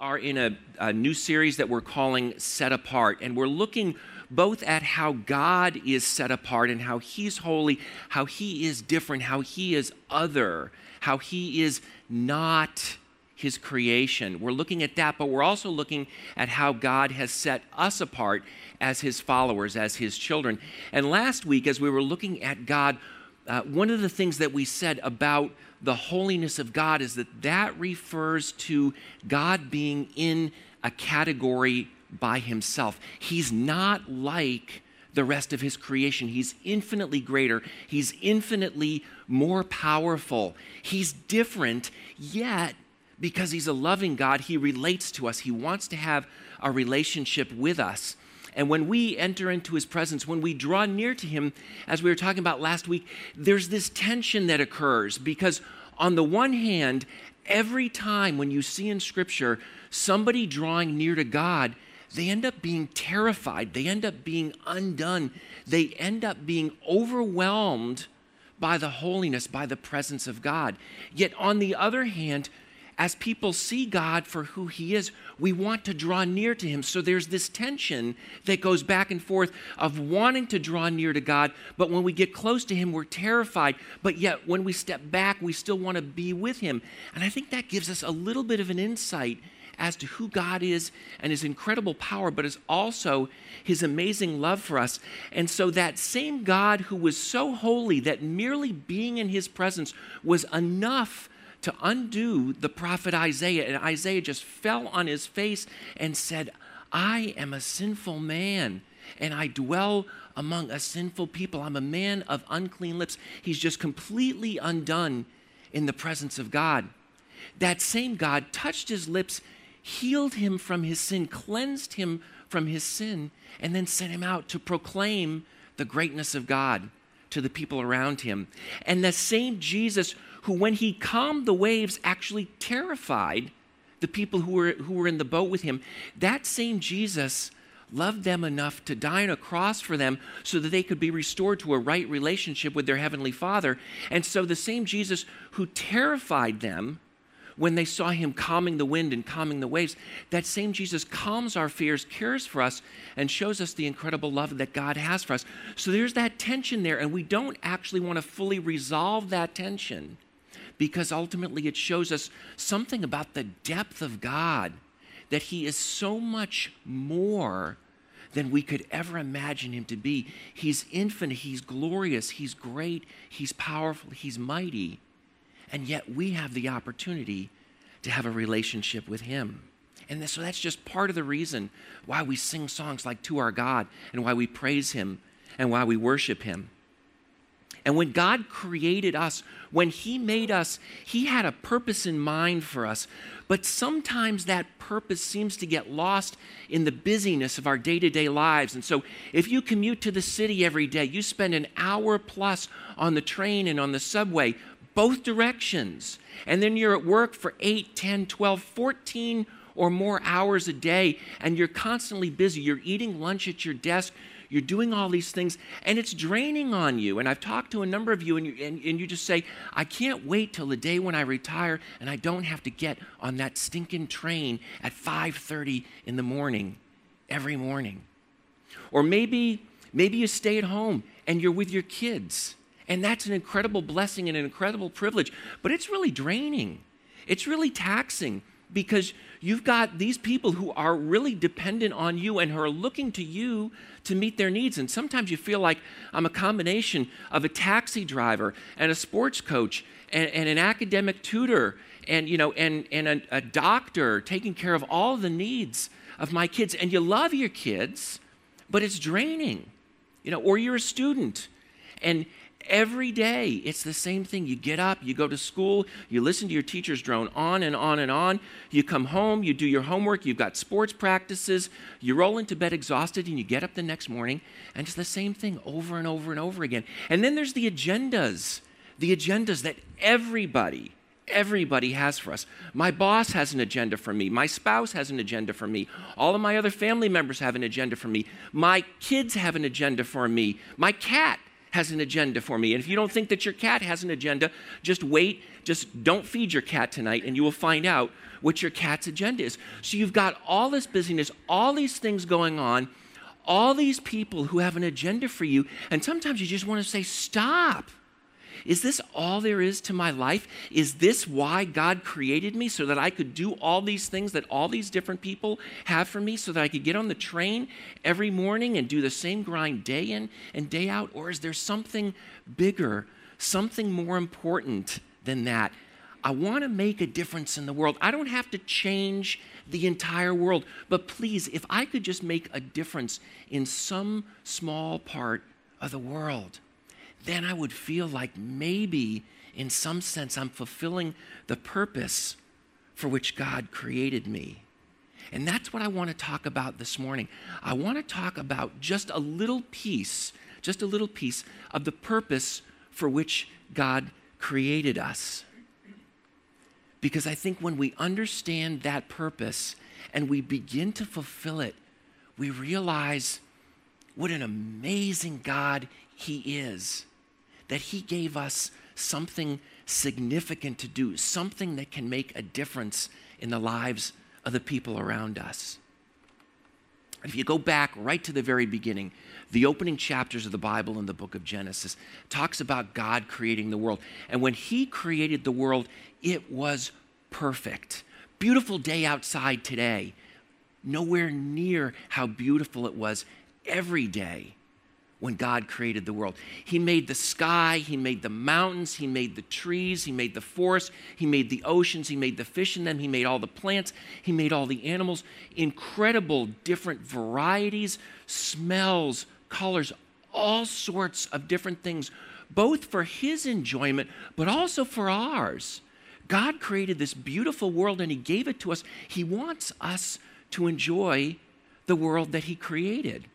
are in a, a, new series that we're calling Set Apart, and we're looking both at how God is set apart and how He's holy, how He is different, how He is other, how He is not His creation. We're looking at that, but we're also looking at how God has set us apart as His followers, as His children. And last week, as we were looking at God, uh, one of the things that we said about the holiness of God is that that refers to God being in a category by himself. He's not like the rest of his creation. He's infinitely greater, he's infinitely more powerful. He's different, yet, because he's a loving God, he relates to us. He wants to have a relationship with us. And when we enter into his presence, when we draw near to him, as we were talking about last week, there's this tension that occurs because, on the one hand, every time when you see in scripture somebody drawing near to God, they end up being terrified. They end up being undone. They end up being overwhelmed by the holiness, by the presence of God. Yet, on the other hand, as people see God for who He is, we want to draw near to Him. So there's this tension that goes back and forth of wanting to draw near to God, but when we get close to Him, we're terrified. But yet, when we step back, we still want to be with Him. And I think that gives us a little bit of an insight as to who God is and His incredible power, but is also His amazing love for us. And so, that same God who was so holy that merely being in His presence was enough to undo the prophet Isaiah. And Isaiah just fell on his face and said, I am a sinful man and I dwell among a sinful people. I'm a man of unclean lips. He's just completely undone in the presence of God. That same God touched his lips, healed him from his sin, cleansed him from his sin, and then sent him out to proclaim the greatness of God to the people around him. And the same Jesus who, when he calmed the waves, actually terrified the people who were, who were in the boat with him. That same Jesus loved them enough to die on a cross for them so that they could be restored to a right relationship with their heavenly Father. And so, the same Jesus who terrified them when they saw him calming the wind and calming the waves, that same Jesus calms our fears, cares for us, and shows us the incredible love that God has for us. So there's that tension there, and we don't actually want to fully resolve that tension because ultimately it shows us something about the depth of God, that He is so much more than we could ever imagine Him to be. He's infinite, He's glorious, He's great, He's powerful, He's mighty. And yet we have the opportunity to have a relationship with Him. And so that's just part of the reason why we sing songs like To Our God and why we praise Him and why we worship Him. And when God created us, when He made us, He had a purpose in mind for us. But sometimes that purpose seems to get lost in the busyness of our day to day lives. And so if you commute to the city every day, you spend an hour plus on the train and on the subway, both directions. And then you're at work for 8, 10, 12, 14 or more hours a day, and you're constantly busy. You're eating lunch at your desk, you're doing all these things, and it's draining on you. And I've talked to a number of you, and you, and, and you just say, I can't wait till the day when I retire and I don't have to get on that stinking train at 5.30 in the morning every morning. Or maybe, maybe you stay at home and you're with your kids. And that's an incredible blessing and an incredible privilege, but it's really draining. It's really taxing because you've got these people who are really dependent on you and who are looking to you to meet their needs. And sometimes you feel like I'm a combination of a taxi driver and a sports coach and, and an academic tutor and, you know, and, and a, a doctor taking care of all the needs of my kids. And you love your kids, but it's draining, you know, or you're a student and Every day, it's the same thing. You get up, you go to school, you listen to your teachers drone on and on and on. You come home, you do your homework, you've got sports practices, you roll into bed exhausted, and you get up the next morning, and it's the same thing over and over and over again. And then there's the agendas, the agendas that everybody, everybody has for us. My boss has an agenda for me. My spouse has an agenda for me. All of my other family members have an agenda for me. My kids have an agenda for me. My cat has an agenda for me. And if you don't think that your cat has an agenda, just wait. Just don't feed your cat tonight, and you will find out what your cat's agenda is. So you've got all this busyness, all these things going on, all these people who have an agenda for you, and sometimes you just want to say, Stop. Is this all there is to my life? Is this why God created me so that I could do all these things that all these different people have for me so that I could get on the train every morning and do the same grind day in and day out? Or is there something bigger, something more important than that? I want to make a difference in the world. I don't have to change the entire world, but please, if I could just make a difference in some small part of the world then I would feel like maybe, in some sense, I'm fulfilling the purpose for which God created me. And that's what I want to talk about this morning. I want to talk about just a little piece, just a little piece of the purpose for which God created us. Because I think when we understand that purpose and we begin to fulfill it, we realize what an amazing God He is that He gave us something significant to do, something that can make a difference in the lives of the people around us. If you go back right to the very beginning, the opening chapters of the Bible in the book of Genesis talks about God creating the world. And when he created the world, it was perfect. Beautiful day outside today. Nowhere near how beautiful it was every day when God created the world. He made the sky, He made the mountains, He made the trees, He made the forests, He made the oceans, He made the fish in them, He made all the plants, He made all the animals. Incredible different varieties, smells, colors, all sorts of different things, both for His enjoyment, but also for ours. God created this beautiful world and He gave it to us. He wants us to enjoy the world that He created.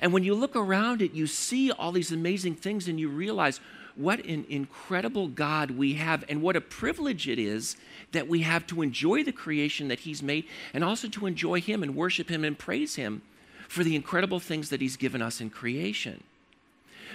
And when you look around it, you see all these amazing things and you realize what an incredible God we have and what a privilege it is that we have to enjoy the creation that He's made and also to enjoy Him and worship Him and praise Him for the incredible things that He's given us in creation.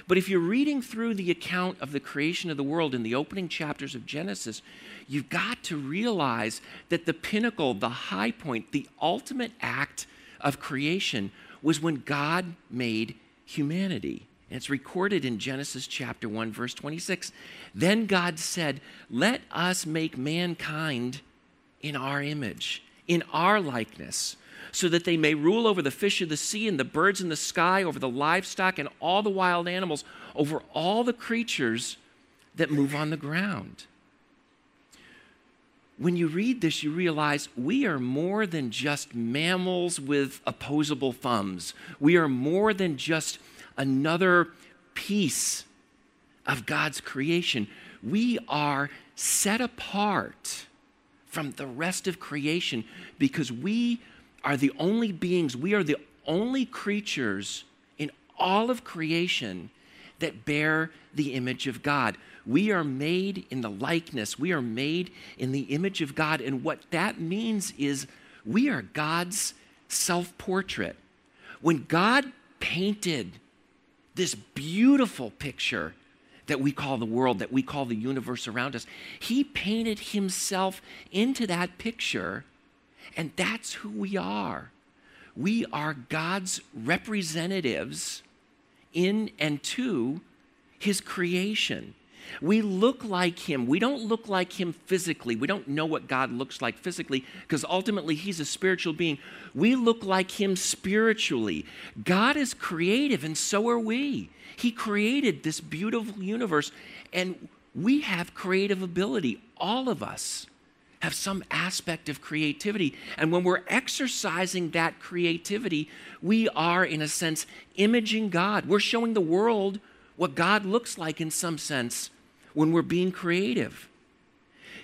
But if you're reading through the account of the creation of the world in the opening chapters of Genesis, you've got to realize that the pinnacle, the high point, the ultimate act of creation was when God made humanity. And it's recorded in Genesis chapter 1, verse 26. Then God said, Let us make mankind in our image, in our likeness, so that they may rule over the fish of the sea and the birds in the sky, over the livestock and all the wild animals, over all the creatures that move on the ground when you read this, you realize we are more than just mammals with opposable thumbs. We are more than just another piece of God's creation. We are set apart from the rest of creation because we are the only beings, we are the only creatures in all of creation that bear the image of God. We are made in the likeness, we are made in the image of God. And what that means is we are God's self portrait. When God painted this beautiful picture that we call the world, that we call the universe around us, He painted Himself into that picture, and that's who we are. We are God's representatives in and to His creation. We look like him. We don't look like him physically. We don't know what God looks like physically because ultimately he's a spiritual being. We look like him spiritually. God is creative and so are we. He created this beautiful universe and we have creative ability. All of us have some aspect of creativity. And when we're exercising that creativity, we are, in a sense, imaging God. We're showing the world what God looks like in some sense when we're being creative.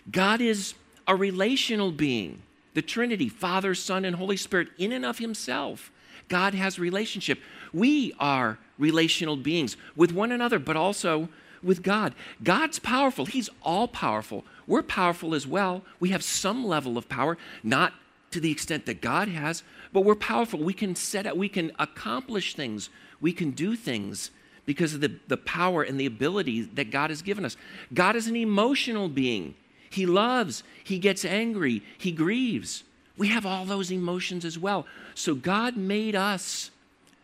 God is a relational being, the Trinity, Father, Son, and Holy Spirit, in and of Himself. God has relationship. We are relational beings with one another, but also with God. God's powerful. He's all powerful. We're powerful as well. We have some level of power, not to the extent that God has, but we're powerful. We can set out, we can accomplish things, we can do things because of the, the power and the ability that God has given us. God is an emotional being. He loves, he gets angry, he grieves. We have all those emotions as well. So God made us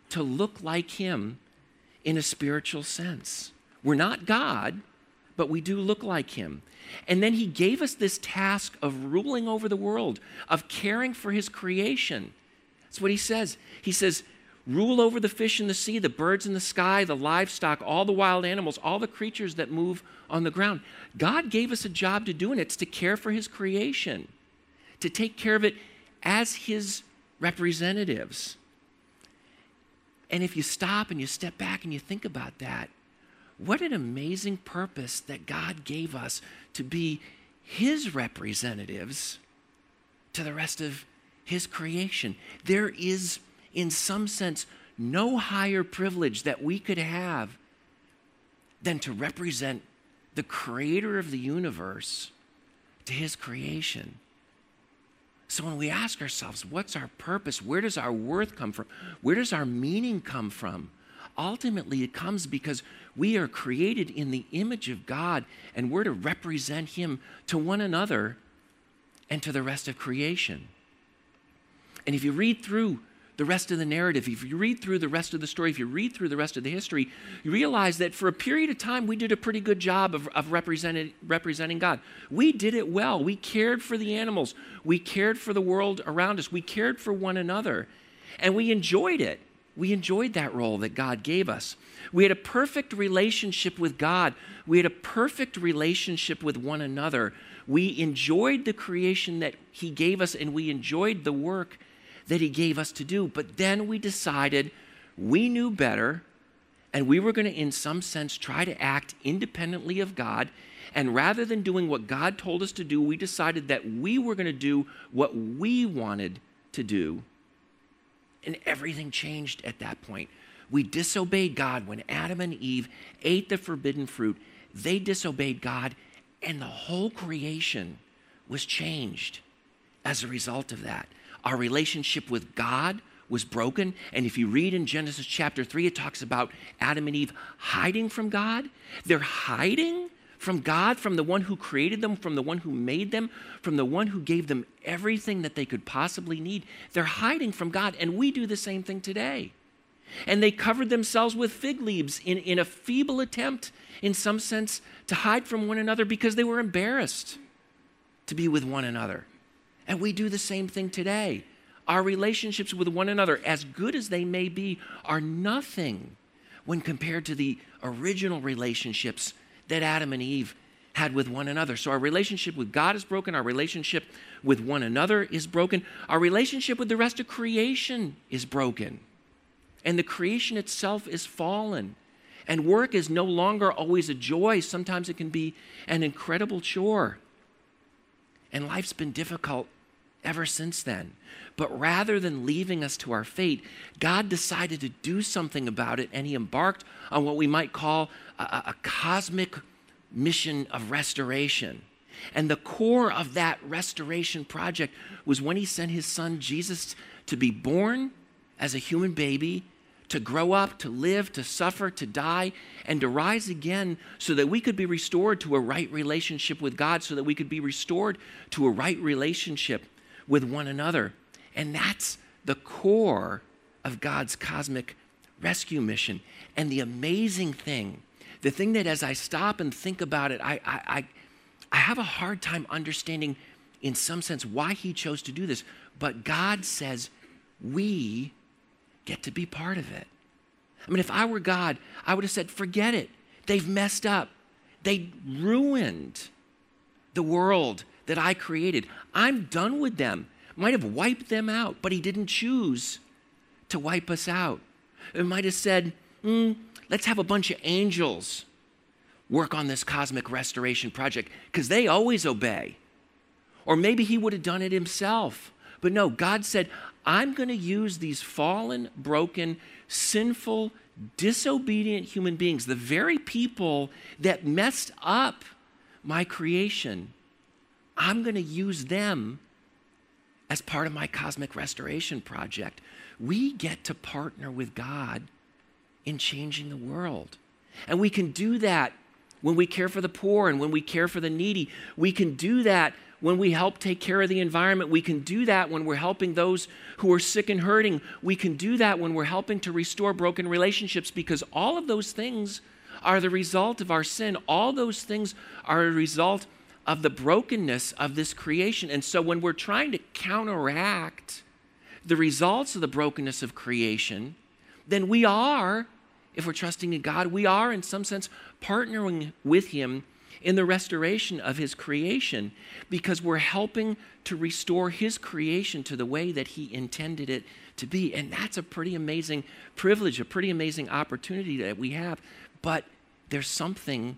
to look like him in a spiritual sense. We're not God, but we do look like him. And then he gave us this task of ruling over the world, of caring for his creation. That's what he says. He says, Rule over the fish in the sea, the birds in the sky, the livestock, all the wild animals, all the creatures that move on the ground. God gave us a job to do, and it's to care for His creation, to take care of it as His representatives. And if you stop and you step back and you think about that, what an amazing purpose that God gave us to be His representatives to the rest of His creation. There is in some sense, no higher privilege that we could have than to represent the creator of the universe to his creation. So when we ask ourselves, what's our purpose? Where does our worth come from? Where does our meaning come from? Ultimately, it comes because we are created in the image of God and we're to represent him to one another and to the rest of creation. And if you read through the rest of the narrative, if you read through the rest of the story, if you read through the rest of the history, you realize that for a period of time, we did a pretty good job of, of representing, representing God. We did it well. We cared for the animals, we cared for the world around us, we cared for one another, and we enjoyed it. We enjoyed that role that God gave us. We had a perfect relationship with God. We had a perfect relationship with one another. We enjoyed the creation that He gave us, and we enjoyed the work that He gave us to do. But then we decided we knew better and we were going to, in some sense, try to act independently of God. And rather than doing what God told us to do, we decided that we were going to do what we wanted to do. And everything changed at that point. We disobeyed God when Adam and Eve ate the forbidden fruit. They disobeyed God, and the whole creation was changed as a result of that. Our relationship with God was broken. And if you read in Genesis chapter 3, it talks about Adam and Eve hiding from God. They're hiding from God, from the one who created them, from the one who made them, from the one who gave them everything that they could possibly need. They're hiding from God. And we do the same thing today. And they covered themselves with fig leaves in, in a feeble attempt, in some sense, to hide from one another because they were embarrassed to be with one another. And we do the same thing today. Our relationships with one another, as good as they may be, are nothing when compared to the original relationships that Adam and Eve had with one another. So our relationship with God is broken, our relationship with one another is broken, our relationship with the rest of creation is broken. And the creation itself is fallen. And work is no longer always a joy, sometimes it can be an incredible chore. And life's been difficult ever since then. But rather than leaving us to our fate, God decided to do something about it, and He embarked on what we might call a, a, cosmic mission of restoration. And the core of that restoration project was when He sent His Son Jesus to be born as a human baby, to grow up, to live, to suffer, to die, and to rise again so that we could be restored to a right relationship with God, so that we could be restored to a right relationship with one another. And that's the core of God's cosmic rescue mission. And the amazing thing, the thing that as I stop and think about it, I, I, I, I have a hard time understanding, in some sense, why He chose to do this. But God says we get to be part of it. I mean, if I were God, I would have said, forget it. They've messed up, they ruined the world that I created. I'm done with them. Might have wiped them out, but he didn't choose to wipe us out. It might have said, mm, let's have a bunch of angels work on this cosmic restoration project because they always obey. Or maybe he would have done it himself. But no, God said, I'm going to use these fallen, broken, sinful, disobedient human beings, the very people that messed up my creation, I'm going to use them as part of my cosmic restoration project. We get to partner with God in changing the world. And we can do that when we care for the poor and when we care for the needy. We can do that when we help take care of the environment. We can do that when we're helping those who are sick and hurting. We can do that when we're helping to restore broken relationships because all of those things are the result of our sin. All those things are a result of the brokenness of this creation. And so when we're trying to counteract the results of the brokenness of creation, then we are, if we're trusting in God, we are in some sense partnering with Him in the restoration of His creation because we're helping to restore His creation to the way that He intended it to be. And that's a pretty amazing privilege, a pretty amazing opportunity that we have. But there's something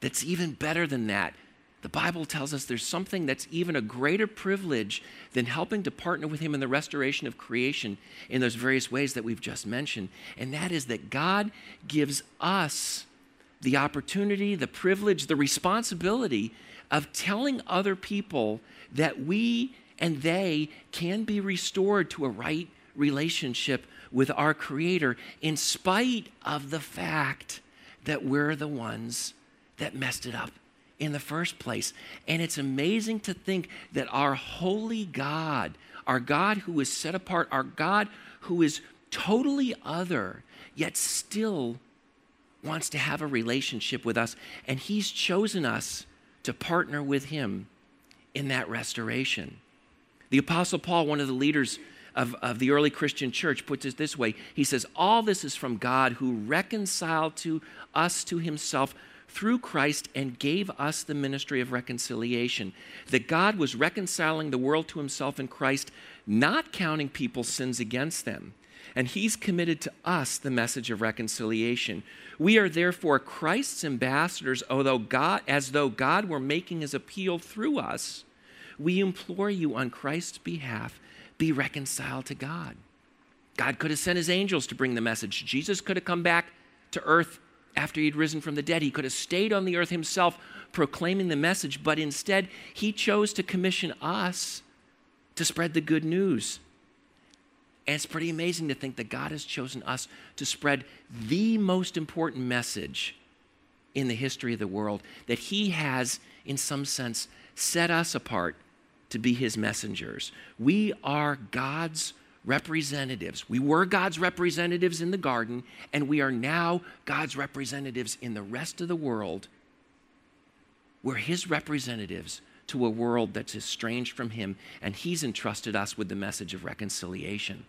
that's even better than that. The Bible tells us there's something that's even a greater privilege than helping to partner with Him in the restoration of creation in those various ways that we've just mentioned. And that is that God gives us the opportunity, the privilege, the responsibility of telling other people that we and they can be restored to a right relationship with our Creator in spite of the fact that we're the ones that messed it up in the first place. And it's amazing to think that our holy God, our God who is set apart, our God who is totally other, yet still wants to have a relationship with us. And He's chosen us to partner with Him in that restoration. The Apostle Paul, one of the leaders of, of the early Christian church, puts it this way He says, All this is from God who reconciled to us to Himself through Christ and gave us the ministry of reconciliation. That God was reconciling the world to Himself in Christ, not counting people's sins against them. And He's committed to us the message of reconciliation. We are therefore Christ's ambassadors, although God, as though God were making his appeal through us. We implore you on Christ's behalf, be reconciled to God. God could have sent his angels to bring the message. Jesus could have come back to earth after he'd risen from the dead. He could have stayed on the earth himself proclaiming the message, but instead, he chose to commission us to spread the good news. And it's pretty amazing to think that God has chosen us to spread the most important message in the history of the world, that He has, in some sense, set us apart to be His messengers. We are God's representatives. We were God's representatives in the garden, and we are now God's representatives in the rest of the world. We're His representatives to a world that's estranged from Him, and He's entrusted us with the message of reconciliation.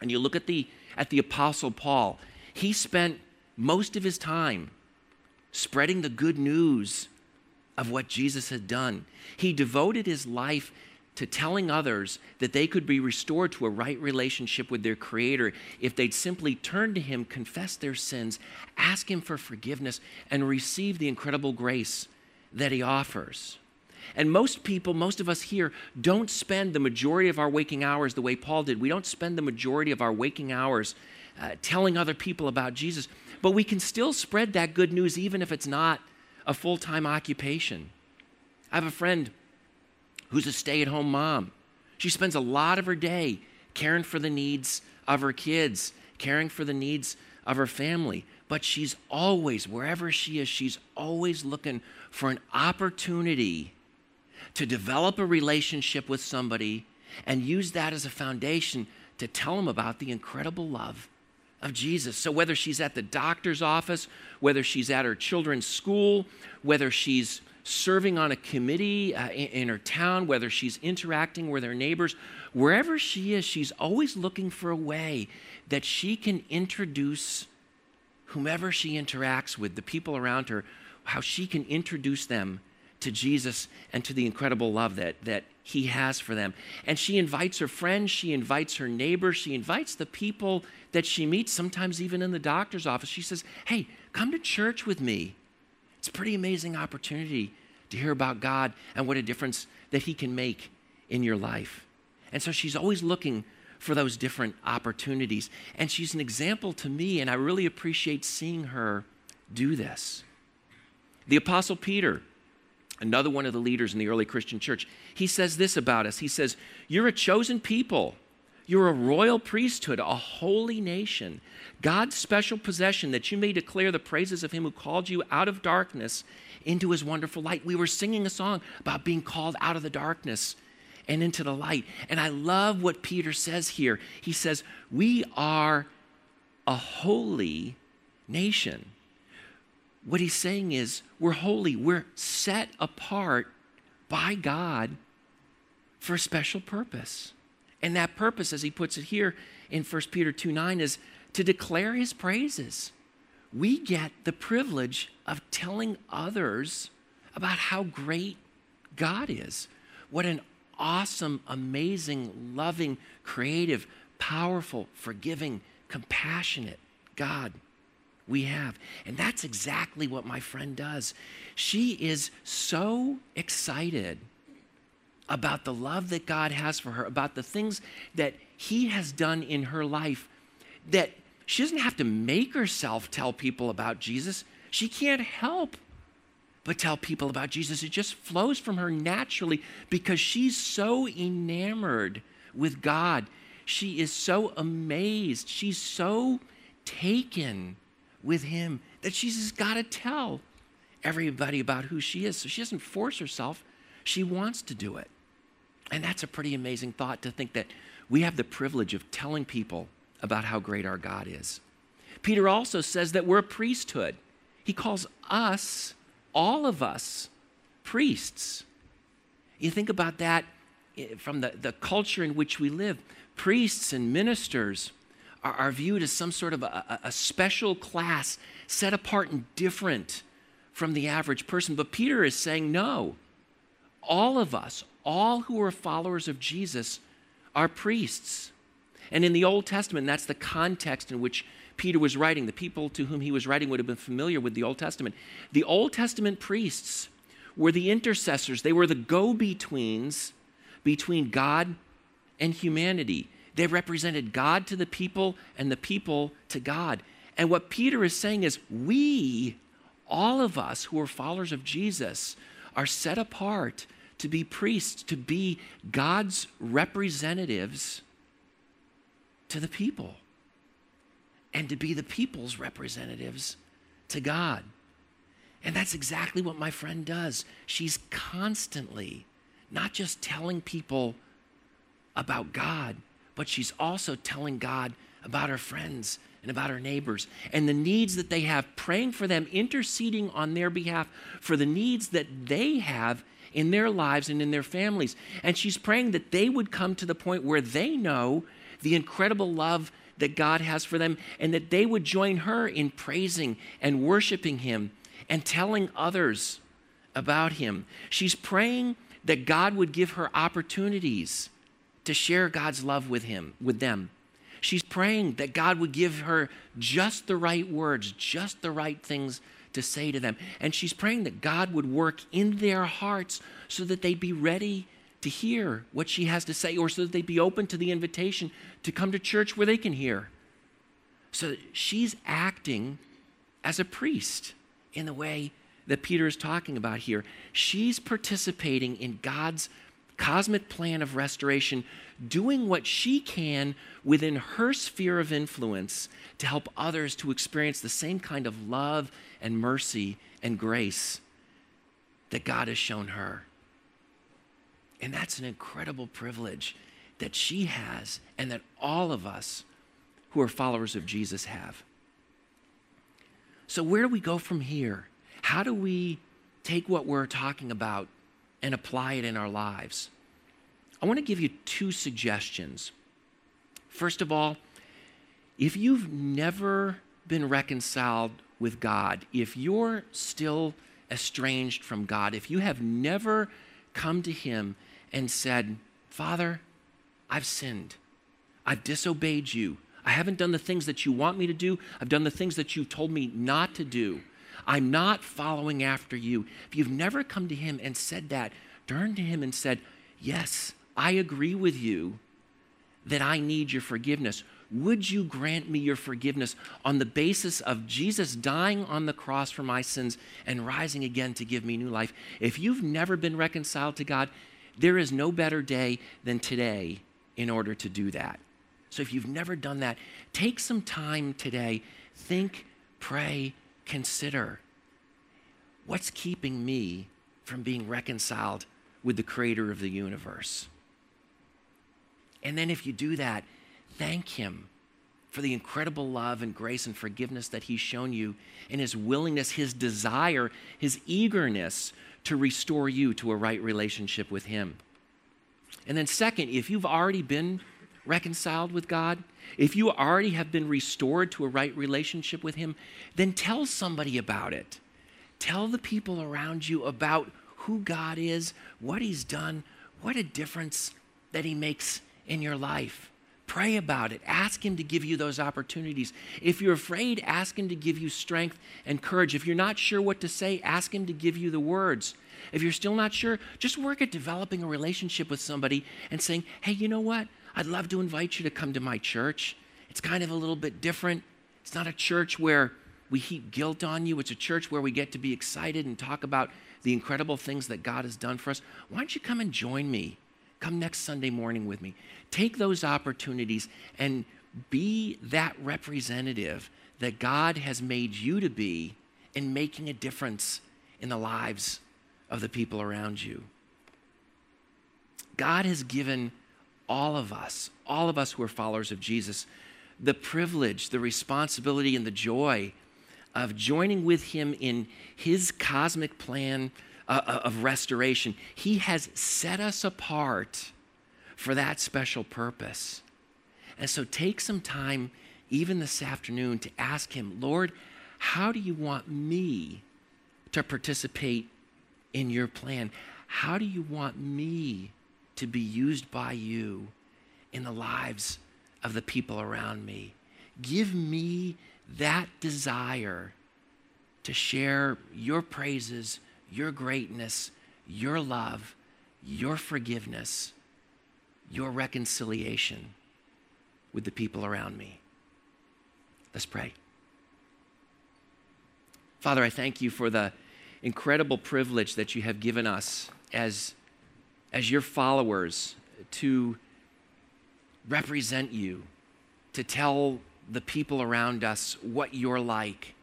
And you look at the, at the Apostle Paul, he spent most of his time spreading the good news of what Jesus had done. He devoted his life to telling others that they could be restored to a right relationship with their Creator if they'd simply turn to Him, confess their sins, ask Him for forgiveness, and receive the incredible grace that He offers. And most people, most of us here, don't spend the majority of our waking hours the way Paul did. We don't spend the majority of our waking hours uh, telling other people about Jesus. But we can still spread that good news even if it's not a full time occupation. I have a friend who's a stay at home mom. She spends a lot of her day caring for the needs of her kids, caring for the needs of her family. But she's always, wherever she is, she's always looking for an opportunity to develop a relationship with somebody and use that as a foundation to tell them about the incredible love of Jesus. So, whether she's at the doctor's office, whether she's at her children's school, whether she's serving on a committee uh, in, in her town, whether she's interacting with her neighbors, wherever she is, she's always looking for a way that she can introduce whomever she interacts with, the people around her, how she can introduce them to Jesus and to the incredible love that, that he has for them. And she invites her friends, she invites her neighbors, she invites the people that she meets, sometimes even in the doctor's office. She says, Hey, come to church with me. It's a pretty amazing opportunity to hear about God and what a difference that he can make in your life. And so she's always looking for those different opportunities. And she's an example to me, and I really appreciate seeing her do this. The Apostle Peter another one of the leaders in the early Christian church, he says this about us. He says, You're a chosen people. You're a royal priesthood, a holy nation, God's special possession that you may declare the praises of him who called you out of darkness into his wonderful light. We were singing a song about being called out of the darkness and into the light. And I love what Peter says here. He says, We are a holy nation. What he's saying is, we're holy, we're set apart by God for a special purpose. And that purpose, as he puts it here in 1 Peter 2 9, is to declare his praises. We get the privilege of telling others about how great God is. What an awesome, amazing, loving, creative, powerful, forgiving, compassionate God we have. And that's exactly what my friend does. She is so excited about the love that God has for her, about the things that He has done in her life, that she doesn't have to make herself tell people about Jesus. She can't help but tell people about Jesus. It just flows from her naturally because she's so enamored with God. She is so amazed. She's so taken with Him that she's just got to tell everybody about who she is. So she doesn't force herself, she wants to do it. And that's a pretty amazing thought to think that we have the privilege of telling people about how great our God is. Peter also says that we're a priesthood. He calls us, all of us, priests. You think about that from the, the culture in which we live. Priests and ministers are, are viewed as some sort of a, a special class, set apart and different from the average person. But Peter is saying, no, all of us, all who are followers of Jesus, are priests. And in the Old Testament, that's the context in which Peter was writing. The people to whom he was writing would have been familiar with the Old Testament. The Old Testament priests were the intercessors, they were the go betweens between God and humanity. They represented God to the people and the people to God. And what Peter is saying is, we, all of us who are followers of Jesus, are set apart to be priests, to be God's representatives to the people and to be the people's representatives to God. And that's exactly what my friend does. She's constantly not just telling people about God, but she's also telling God about her friends and about her neighbors and the needs that they have, praying for them, interceding on their behalf for the needs that they have in their lives and in their families. And she's praying that they would come to the point where they know the incredible love that God has for them, and that they would join her in praising and worshiping Him and telling others about Him. She's praying that God would give her opportunities to share God's love with Him, with them. She's praying that God would give her just the right words, just the right things to say to them. And she's praying that God would work in their hearts so that they'd be ready to hear what she has to say, or so that they'd be open to the invitation to come to church where they can hear. So she's acting as a priest in the way that Peter is talking about here. She's participating in God's cosmic plan of restoration, doing what she can within her sphere of influence to help others to experience the same kind of love and mercy and grace that God has shown her. And that's an incredible privilege that she has and that all of us who are followers of Jesus have. So, where do we go from here? How do we take what we're talking about and apply it in our lives? I want to give you two suggestions. First of all, if you've never been reconciled with God, if you're still estranged from God, if you have never come to Him and said, Father, I've sinned. I've disobeyed you. I haven't done the things that you want me to do. I've done the things that you've told me not to do. I'm not following after you. If you've never come to Him and said that, turn to Him and said, Yes, I agree with you that I need your forgiveness. Would you grant me your forgiveness on the basis of Jesus dying on the cross for my sins and rising again to give me new life? If you've never been reconciled to God, there is no better day than today in order to do that. So if you've never done that, take some time today. Think, pray, consider. What's keeping me from being reconciled with the creator of the universe? And then if you do that, thank him for the incredible love and grace and forgiveness that he's shown you and his willingness, his desire, his eagerness to restore you to a right relationship with him. And then, second, if you've already been reconciled with God, if you already have been restored to a right relationship with Him, then tell somebody about it. Tell the people around you about who God is, what He's done, what a difference that He makes in your life. Pray about it. Ask Him to give you those opportunities. If you're afraid, ask Him to give you strength and courage. If you're not sure what to say, ask Him to give you the words. If you're still not sure, just work at developing a relationship with somebody and saying, hey, you know what? I'd love to invite you to come to my church. It's kind of a little bit different. It's not a church where we heap guilt on you, it's a church where we get to be excited and talk about the incredible things that God has done for us. Why don't you come and join me? Come next Sunday morning with me. Take those opportunities and be that representative that God has made you to be in making a difference in the lives of the people around you. God has given all of us, all of us who are followers of Jesus, the privilege, the responsibility, and the joy of joining with Him in His cosmic plan uh, of restoration. He has set us apart for that special purpose. And so take some time, even this afternoon, to ask Him, Lord, how do you want me to participate in your plan? How do you want me to be used by you in the lives of the people around me. Give me that desire to share your praises, your greatness, your love, your forgiveness, your reconciliation with the people around me. Let's pray. Father, I thank you for the incredible privilege that you have given us as as your followers to represent you, to tell the people around us what you're like,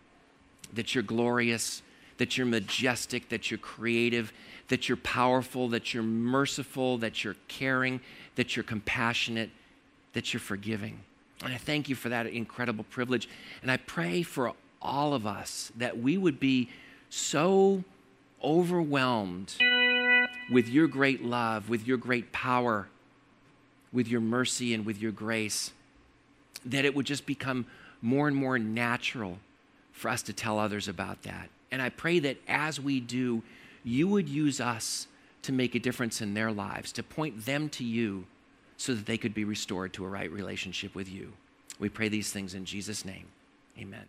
that you're glorious, that you're majestic, that you're creative, that you're powerful, that you're merciful, that you're caring, that you're compassionate, that you're forgiving. And I thank you for that incredible privilege. And I pray for all of us that we would be so overwhelmed with your great love, with your great power, with your mercy, and with your grace, that it would just become more and more natural for us to tell others about that. And I pray that as we do, you would use us to make a difference in their lives, to point them to you so that they could be restored to a right relationship with you. We pray these things in Jesus' name. Amen.